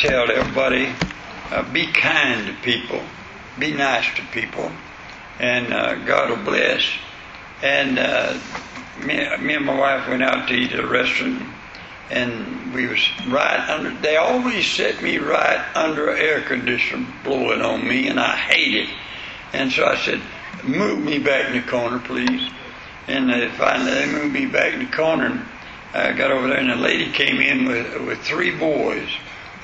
tell everybody uh, be kind to people, be nice to people, and uh, God will bless. And uh, me, me and my wife went out to eat at a restaurant, and we was right under. They always set me right under air conditioner blowing on me, and I hate it. And so I said, "Move me back in the corner, please." And they finally they moved me back in the corner. And I got over there, and a lady came in with with three boys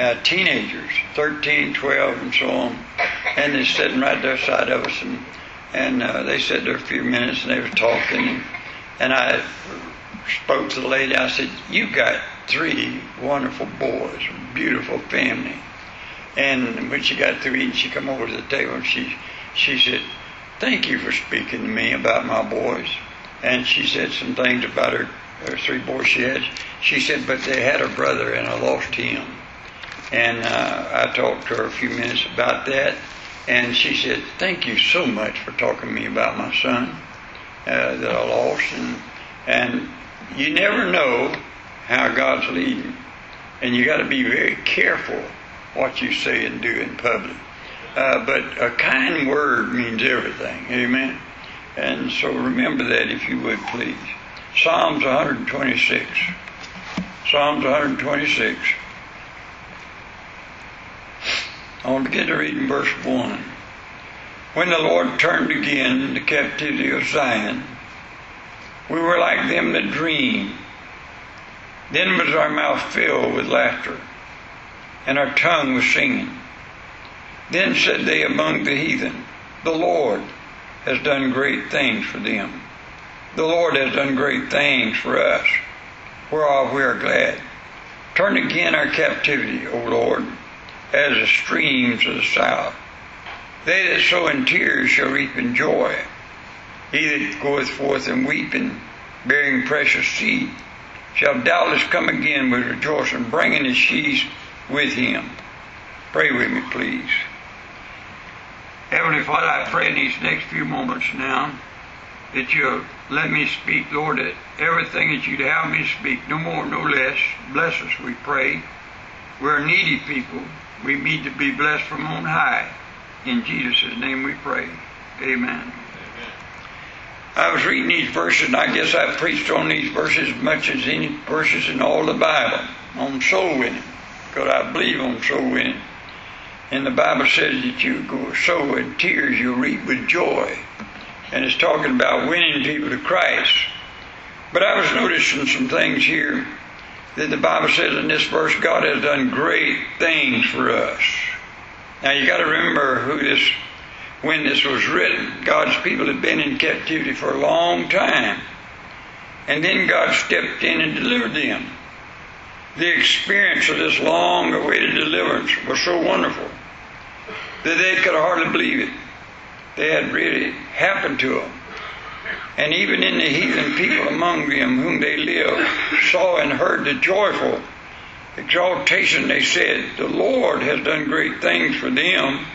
uh, teenagers, 13, 12, and so on. And they're sitting right there side of us, and and uh, they sat there a few minutes, and they were talking, and, and I spoke to the lady. I said, "You got three wonderful boys, beautiful family." And when she got through eating, she come over to the table, and she she said, "Thank you for speaking to me about my boys." And she said some things about her, her three boys she had. She said, "But they had a brother, and I lost him." And uh, I talked to her a few minutes about that. And she said, Thank you so much for talking to me about my son uh, that I lost. And, and you never know how God's leading. And you got to be very careful what you say and do in public. Uh, but a kind word means everything. Amen. And so remember that if you would please. Psalms 126. Psalms 126. I want to begin to read in verse 1. When the Lord turned again the captivity of Zion, we were like them that dream. Then was our mouth filled with laughter, and our tongue was singing. Then said they among the heathen, The Lord has done great things for them. The Lord has done great things for us, whereof we are glad. Turn again our captivity, O Lord as the streams of the south. They that sow in tears shall reap in joy. He that goeth forth in weeping, bearing precious seed, shall doubtless come again with rejoicing, bringing his sheaves with him. Pray with me, please. Heavenly Father, I pray in these next few moments now that you'll let me speak, Lord, that everything that you'd have me speak, no more, no less. Bless us, we pray. We're needy people. We need to be blessed from on high. In Jesus' name we pray. Amen. I was reading these verses, and I guess I've preached on these verses as much as any verses in all the Bible on soul winning, because I believe on soul winning. And the Bible says that you go sow in tears, you reap with joy. And it's talking about winning people to Christ. But I was noticing some things here that the Bible says in this verse, God has done great things for us. Now you got to remember who this, when this was written. God's people had been in captivity for a long time. And then God stepped in and delivered them. The experience of this long awaited deliverance was so wonderful that they could hardly believe it. They had really happened to them. And even in the heathen people among them whom they lived saw and heard the joyful exaltation, they said, The Lord has done great things for them.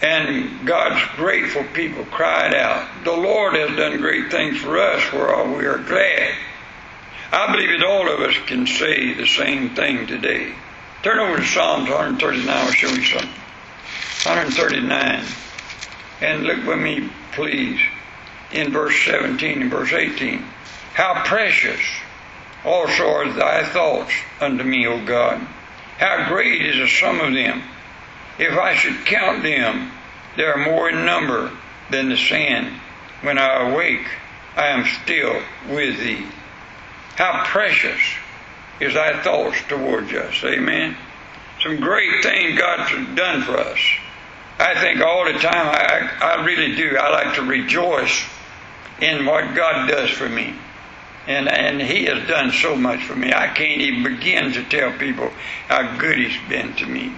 And God's grateful people cried out, The Lord has done great things for us, whereof we are glad. I believe that all of us can say the same thing today. Turn over to Psalms 139, I'll show you something. 139. And look with me, please in verse 17 and verse 18. How precious also are thy thoughts unto me, O God. How great is the sum of them. If I should count them, they are more in number than the sand. When I awake, I am still with thee. How precious is thy thoughts towards us. Amen. Some great things God's done for us. I think all the time, I, I really do. I like to rejoice in what God does for me. And, and He has done so much for me. I can't even begin to tell people how good He's been to me.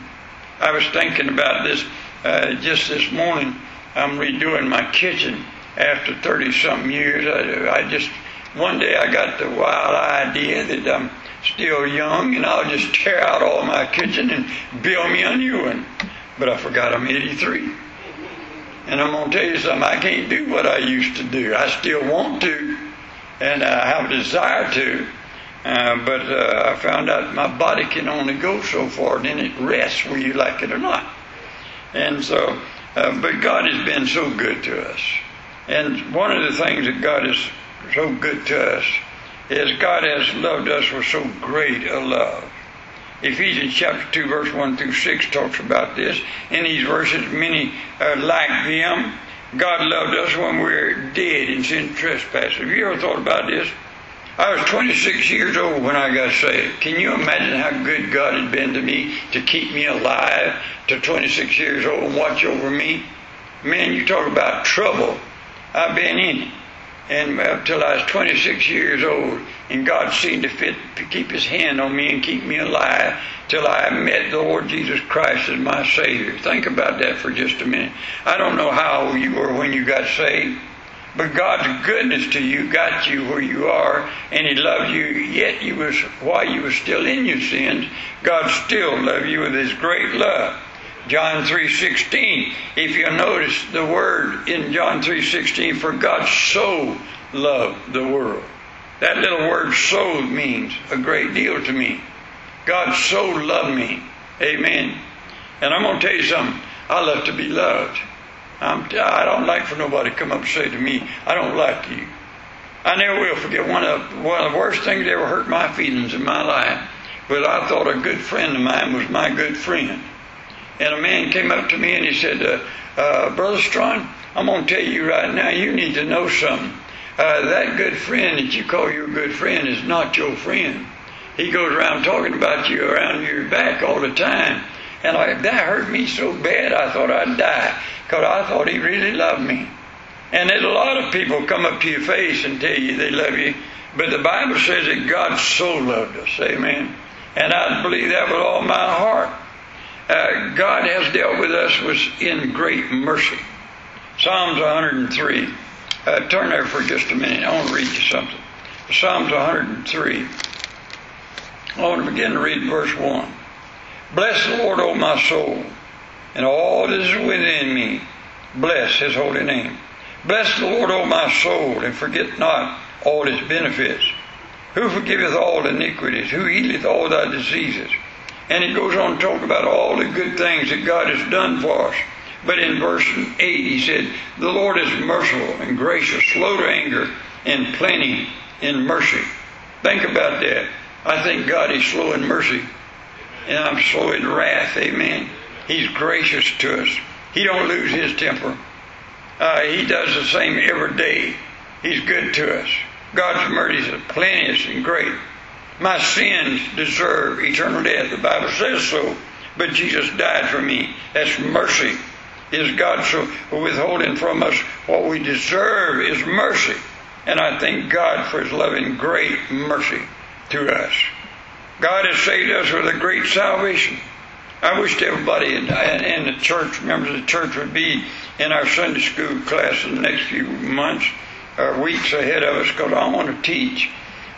I was thinking about this uh, just this morning. I'm redoing my kitchen after 30 something years. I, I just, one day I got the wild idea that I'm still young and I'll just tear out all my kitchen and build me a new one. But I forgot I'm 83. And I'm going to tell you something, I can't do what I used to do. I still want to, and I have a desire to, Uh, but uh, I found out my body can only go so far, then it rests whether you like it or not. And so, uh, but God has been so good to us. And one of the things that God is so good to us is God has loved us with so great a love. Ephesians chapter 2, verse 1 through 6 talks about this. In these verses, many are like them. God loved us when we were dead in sin trespass. Have you ever thought about this? I was 26 years old when I got saved. Can you imagine how good God had been to me to keep me alive to 26 years old and watch over me? Man, you talk about trouble. I've been in it. And up till I was 26 years old, and God seemed to fit to keep His hand on me and keep me alive till I met the Lord Jesus Christ as my Savior. Think about that for just a minute. I don't know how you were when you got saved. But God's goodness to you got you where you are, and He loved you. Yet you was while you were still in your sins, God still loved you with His great love. John 3:16. If you notice the word in John 3:16, for God so loved the world. That little word "so" means a great deal to me. God so loved me. Amen. And I'm going to tell you something. I love to be loved. I'm, I don't like for nobody to come up and say to me, I don't like you. I never will forget one of one of the worst things that ever hurt my feelings in my life. But I thought a good friend of mine was my good friend. And a man came up to me and he said, uh, uh, Brother Strong, I'm going to tell you right now, you need to know something. Uh, that good friend that you call your good friend is not your friend. He goes around talking about you around your back all the time. And I, that hurt me so bad I thought I'd die because I thought he really loved me. And a lot of people come up to your face and tell you they love you, but the Bible says that God so loved us. Amen. And I believe that with all my heart. Uh, God has dealt with us with in great mercy. Psalms 103. Uh, turn there for just a minute. I want to read you something. Psalms 103. I want to begin to read verse 1. Bless the Lord, O my soul, and all that is within me. Bless his holy name. Bless the Lord, O my soul, and forget not all his benefits. Who forgiveth all iniquities? Who healeth all thy diseases? And he goes on to talk about all the good things that God has done for us. But in verse 8, he said, The Lord is merciful and gracious, slow to anger, and plenty in mercy. Think about that. I think God is slow in mercy and I'm slow in wrath. Amen. He's gracious to us. He don't lose his temper. Uh, he does the same every day. He's good to us. God's mercy is plenteous and great. My sins deserve eternal death. The Bible says so. But Jesus died for me. That's mercy. Is God so withholding from us what we deserve is mercy. And I thank God for his loving great mercy to us. God has saved us with a great salvation. I wish everybody in, in the church, members of the church, would be in our Sunday school class in the next few months or weeks ahead of us because I want to teach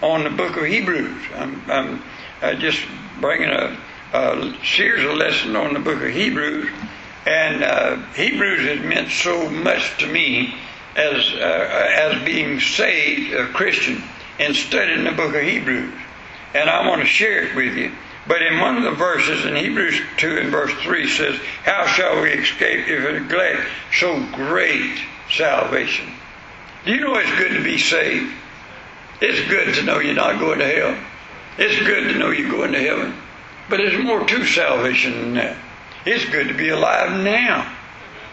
on the book of Hebrews. I'm, I'm uh, just bringing a, a, series of lessons on the book of Hebrews, and uh, Hebrews has meant so much to me as uh, as being saved, a Christian, and studying the book of Hebrews and I want to share it with you. But in one of the verses in Hebrews 2 and verse 3 says, How shall we escape if we neglect so great salvation? Do you know it's good to be saved? It's good to know you're not going to hell. It's good to know you're going to heaven. But there's more to salvation than that. It's good to be alive now.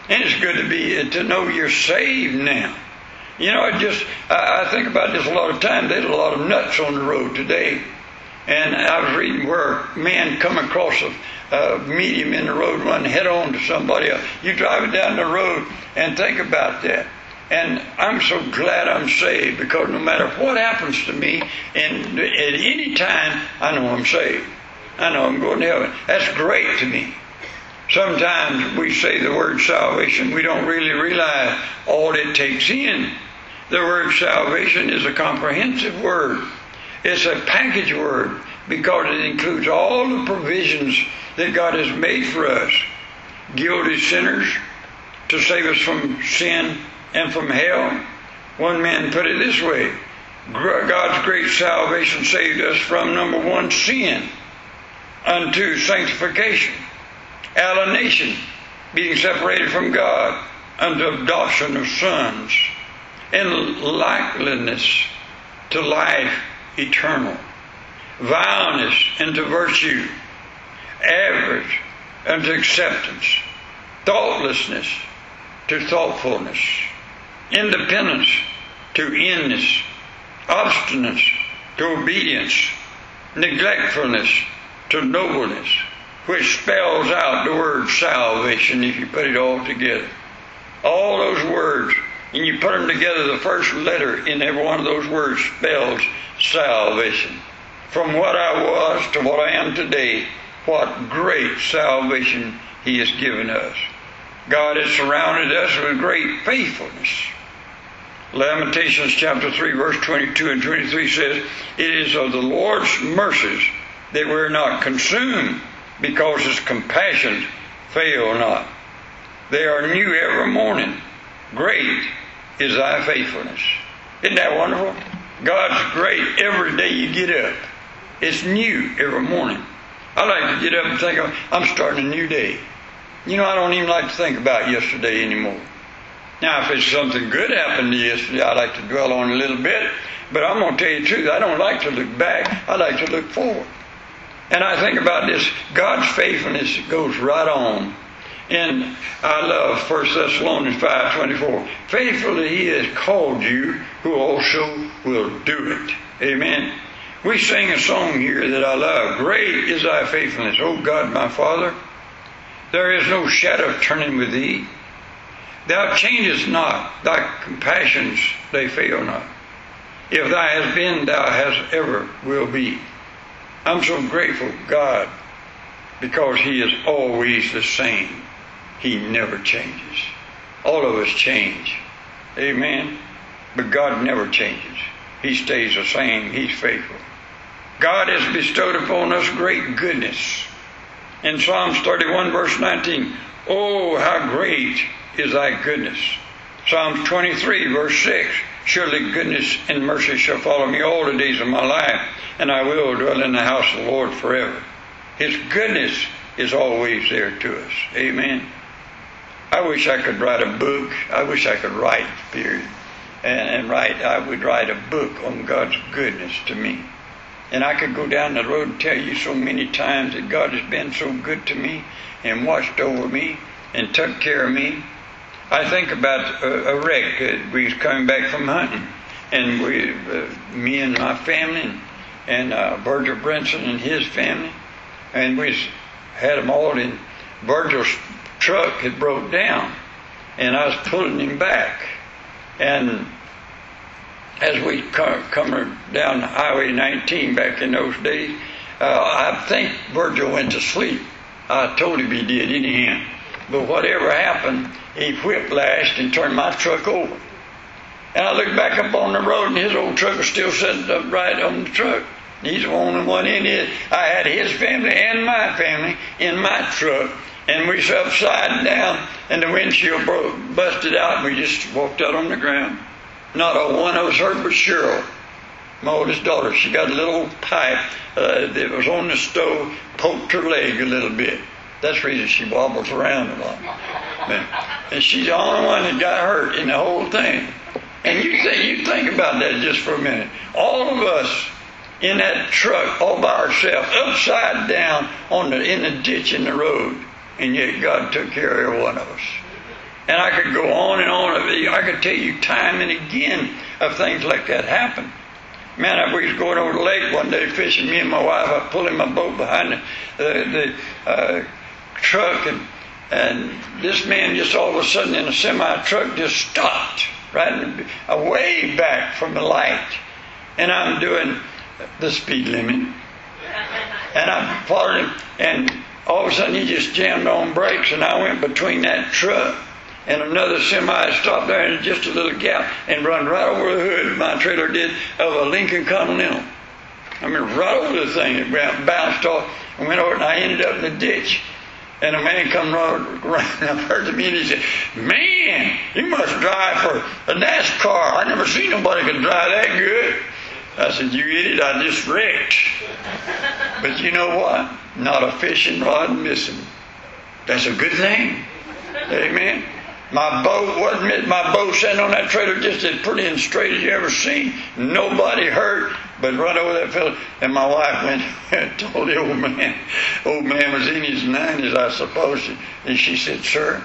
And it's good to be to know you're saved now. You know, I just I, I think about this a lot of times. There's a lot of nuts on the road today and I was reading where men come across a, a medium in the road, run head on to somebody else. You drive it down the road and think about that. And I'm so glad I'm saved because no matter what happens to me, and at any time, I know I'm saved. I know I'm going to heaven. That's great to me. Sometimes we say the word salvation, we don't really realize all it takes in. The word salvation is a comprehensive word. It's a package word because it includes all the provisions that God has made for us. Guilty sinners to save us from sin and from hell. One man put it this way God's great salvation saved us from number one, sin, unto sanctification, alienation, being separated from God, unto adoption of sons, and likeness to life eternal, vileness into virtue, average unto acceptance, thoughtlessness to thoughtfulness, independence to inness, obstinance to obedience, neglectfulness to nobleness, which spells out the word salvation if you put it all together. All those words, and you put them together, the first letter in every one of those words spells salvation. From what I was to what I am today, what great salvation He has given us. God has surrounded us with great faithfulness. Lamentations chapter 3, verse 22 and 23 says, It is of the Lord's mercies that we're not consumed, because His compassions fail not. They are new every morning. Great is thy faithfulness. Isn't that wonderful? God's great every day you get up. It's new every morning. I like to get up and think, I'm starting a new day. You know, I don't even like to think about yesterday anymore. Now, if it's something good happened yesterday, I'd like to dwell on a little bit. But I'm going to tell you the truth. I don't like to look back. I like to look forward. And I think about this. God's faithfulness goes right on. And I love 1 Thessalonians 5.24. Faithfully he has called you, who also will do it. Amen. We sing a song here that I love. Great is thy faithfulness, O God my Father. There is no shadow turning with thee. Thou changest not, thy compassions they fail not. If thou hast been, thou hast ever will be. I'm so grateful, God, because He is always the same. He never changes. All of us change. Amen. But God never changes. He stays the same. He's faithful. God has bestowed upon us great goodness. In Psalms 31, verse 19, Oh, how great is thy goodness. Psalms 23, verse 6, Surely goodness and mercy shall follow me all the days of my life, and I will dwell in the house of the Lord forever. His goodness is always there to us. Amen. I wish I could write a book. I wish I could write, period. And, and write, I would write a book on God's goodness to me. And I could go down the road and tell you so many times that God has been so good to me and watched over me and took care of me. I think about a, a wreck. Uh, we was coming back from hunting, and we, uh, me and my family, and, uh, Virgil Brinson and his family, and we had them all in. Virgil's truck had broke down, and I was pulling him back, and as we come, come down Highway 19 back in those days, uh, I think Virgil went to sleep. I told him he did anyhow. But whatever happened, he whiplashed and turned my truck over. And I looked back up on the road, and his old truck was still sitting right on the truck. He's the only one in it. I had his family and my family in my truck, and we upside down, and the windshield broke, busted out, and we just walked out on the ground. Not a one of us hurt but Cheryl, my oldest daughter. She got a little pipe uh, that was on the stove, poked her leg a little bit. That's the reason she wobbles around a lot. And she's the only one that got hurt in the whole thing. And you think you think about that just for a minute. All of us in that truck all by ourselves, upside down on the in the ditch in the road, and yet God took care of every one of us. And I could go on and on. I could tell you time and again of things like that happen. Man, I was going over the lake one day fishing. Me and my wife, I pulling my boat behind the, the, the uh, truck, and and this man just all of a sudden in a semi truck just stopped right away back from the light, and I'm doing the speed limit, and I followed him, and all of a sudden he just jammed on brakes, and I went between that truck and another semi stopped there in just a little gap and run right over the hood, my trailer did, of a Lincoln Continental. I mean, right over the thing. It bounced off and went over, and I ended up in the ditch. And a man come running up to me and he said, Man, you must drive for a NASCAR. I never seen nobody could drive that good. I said, You idiot, I just wrecked. But you know what? Not a fishing rod missing. That's a good thing. Amen. My boat wasn't my boat sitting on that trailer just as pretty and straight as you ever seen. Nobody hurt, but right over that fellow. And my wife went and told the old man. Old man was in his nineties, I suppose, and she said, "Sir,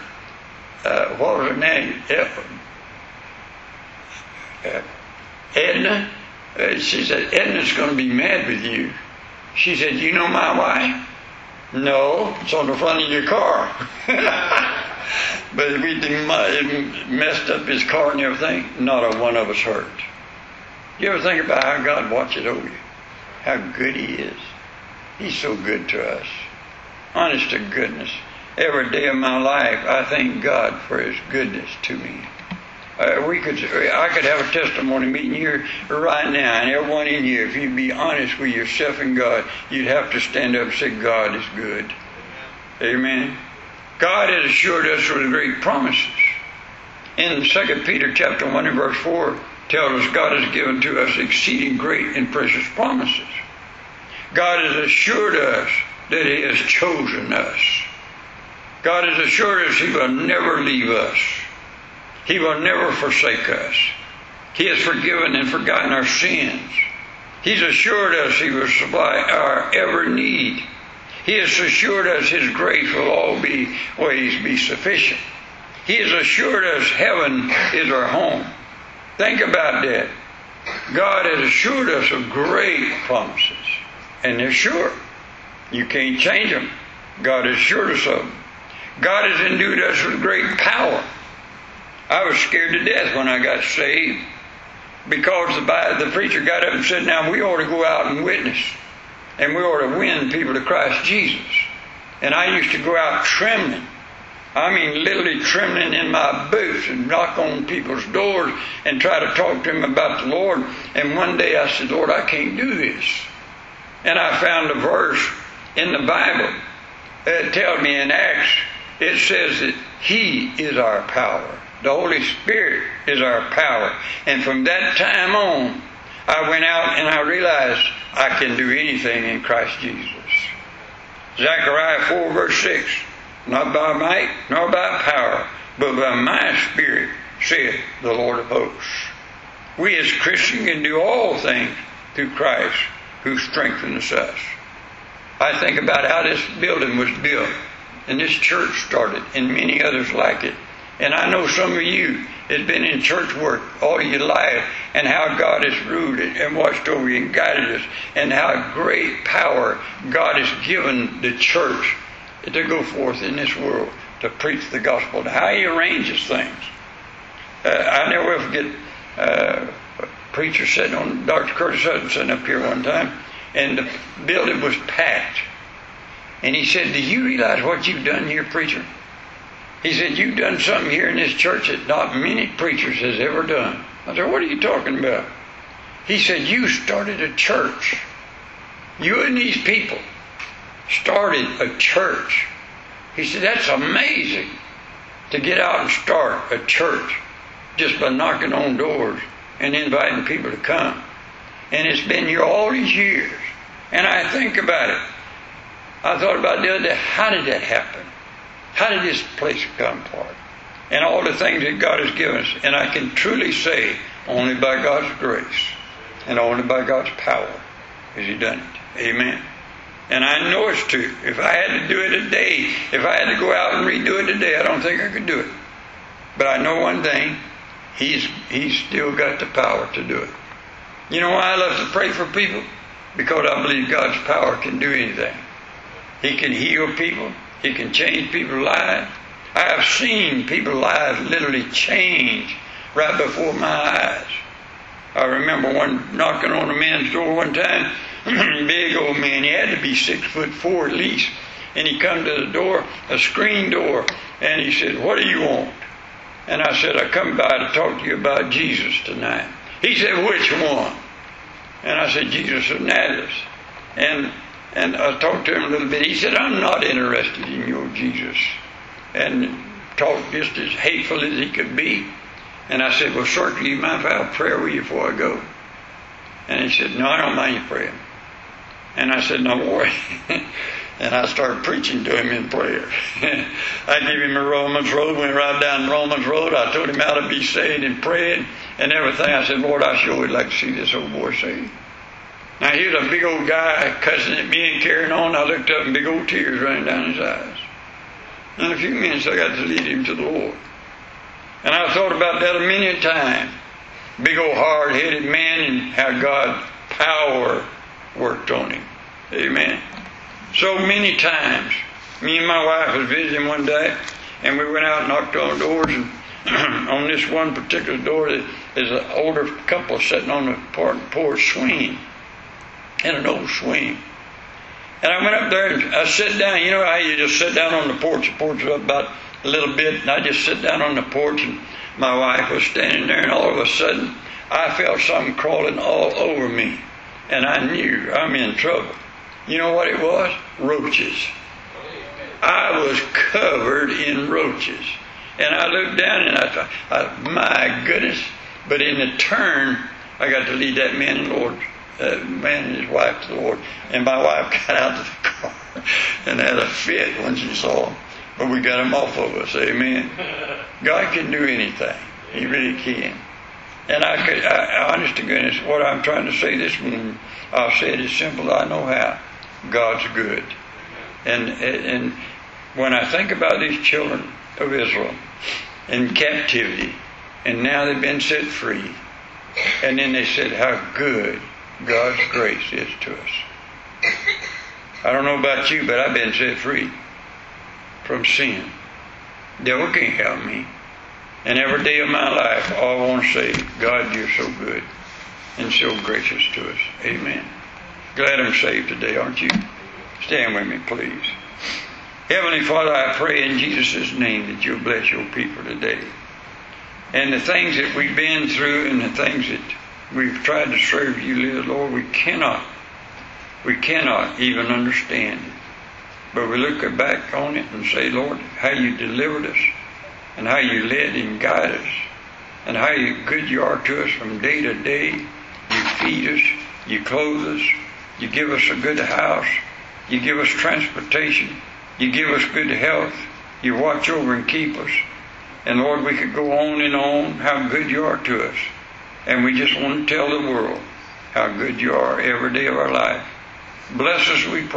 uh, what was her name? Uh, Edna." Uh, she said, "Edna's going to be mad with you." She said, "You know my wife?" No, it's on the front of your car. but we messed up his car and everything. Not a one of us hurt. You ever think about how God watches over you? How good He is. He's so good to us. Honest to goodness. Every day of my life, I thank God for His goodness to me. Uh, we could, I could have a testimony meeting here right now, and everyone in here, if you'd be honest with yourself and God, you'd have to stand up and say, God is good. Amen. God has assured us with great promises. In 2 Peter chapter 1 and verse 4 tells us God has given to us exceeding great and precious promises. God has assured us that He has chosen us. God has assured us He will never leave us. He will never forsake us. He has forgiven and forgotten our sins. He's assured us He will supply our every need he has assured us His grace will always be sufficient. He has assured us heaven is our home. Think about that. God has assured us of great promises, and they're sure. You can't change them. God has assured us of them. God has endued us with great power. I was scared to death when I got saved because the, the preacher got up and said, Now we ought to go out and witness and we ought to win people to Christ Jesus. And I used to go out trembling. I mean, literally trembling in my boots and knock on people's doors and try to talk to them about the Lord. And one day I said, Lord, I can't do this. And I found a verse in the Bible that tells me in Acts, it says that He is our power. The Holy Spirit is our power. And from that time on, I went out and I realized I can do anything in Christ Jesus. Zechariah 4 verse 6. Not by might nor by power, but by my spirit, saith the Lord of hosts. We as Christians can do all things through Christ who strengthens us. I think about how this building was built and this church started and many others like it. And I know some of you has been in church work all your life and how God has ruled it and watched over you and guided us and how great power God has given the church to go forth in this world to preach the gospel and how he arranges things. Uh, I never will forget uh, a preacher sitting on Dr. Curtis Hutchinson up here one time and the building was packed. And he said, Do you realize what you've done here, preacher? He said, You've done something here in this church that not many preachers has ever done. I said, What are you talking about? He said, You started a church. You and these people started a church. He said, That's amazing to get out and start a church just by knocking on doors and inviting people to come. And it's been here all these years. And I think about it. I thought about the other day, how did that happen? How did this place come apart? And all the things that God has given us. And I can truly say, only by God's grace and only by God's power has He done it. Amen. And I know it's true. If I had to do it today, if I had to go out and redo it today, I don't think I could do it. But I know one thing, He's He's still got the power to do it. You know why I love to pray for people? Because I believe God's power can do anything. He can heal people. He can change people's lives. I have seen people's lives literally change right before my eyes. I remember one knocking on a man's door one time, big old man. He had to be six foot four at least. And he come to the door, a screen door, and he said, What do you want? And I said, I come by to talk to you about Jesus tonight. He said, Which one? And I said, Jesus of Nazareth. And and I talked to him a little bit. He said, I'm not interested in your Jesus. And talked just as hateful as he could be. And I said, Well, sir, do you mind if I have prayer with you before I go? And he said, No, I don't mind you praying. And I said, No worry. and I started preaching to him in prayer. I gave him a Romans road, went right down Romans road. I told him how to be saved and praying and everything. I said, Lord, I sure would like to see this old boy saved. Now here's a big old guy cussing at me and carrying on. I looked up and big old tears running down his eyes. And a few minutes I got to lead him to the Lord. And I thought about that a many times. Big old hard headed man and how God power worked on him. Amen. So many times. Me and my wife was visiting one day and we went out and knocked on doors and on this one particular door there's an older couple sitting on the porch swing, in an old swing. And I went up there and I sat down. You know how you just sit down on the porch? The porch was up about a little bit, and I just sit down on the porch, and my wife was standing there, and all of a sudden, I felt something crawling all over me, and I knew I'm in trouble. You know what it was? Roaches. I was covered in roaches. And I looked down and I thought, my goodness. But in the turn, I got to lead that man and Lord uh, man and his wife to the Lord. And my wife got out of the car and had a fit when she saw him. But we got him off of us. Amen. God can do anything. He really can. And I could, I, honest to goodness, what I'm trying to say this morning, I'll say it as simple as I know how. God's good. And, and when I think about these children of Israel in captivity, and now they've been set free, and then they said how good God's grace is to us. I don't know about you, but I've been set free from sin. Devil can't help me. And every day of my life, all I want to say, God, you're so good and so gracious to us. Amen. Glad I'm saved today, aren't you? Stand with me, please. Heavenly Father, I pray in Jesus' name that you'll bless your people today. And the things that we've been through and the things that we've tried to serve you, Lord, we cannot, we cannot even understand. But we look back on it and say, Lord, how you delivered us and how you led and guided us and how good you are to us from day to day. You feed us, you clothe us, you give us a good house, you give us transportation, you give us good health, you watch over and keep us. And Lord, we could go on and on how good you are to us. And we just want to tell the world how good you are every day of our life. Bless us, we pray.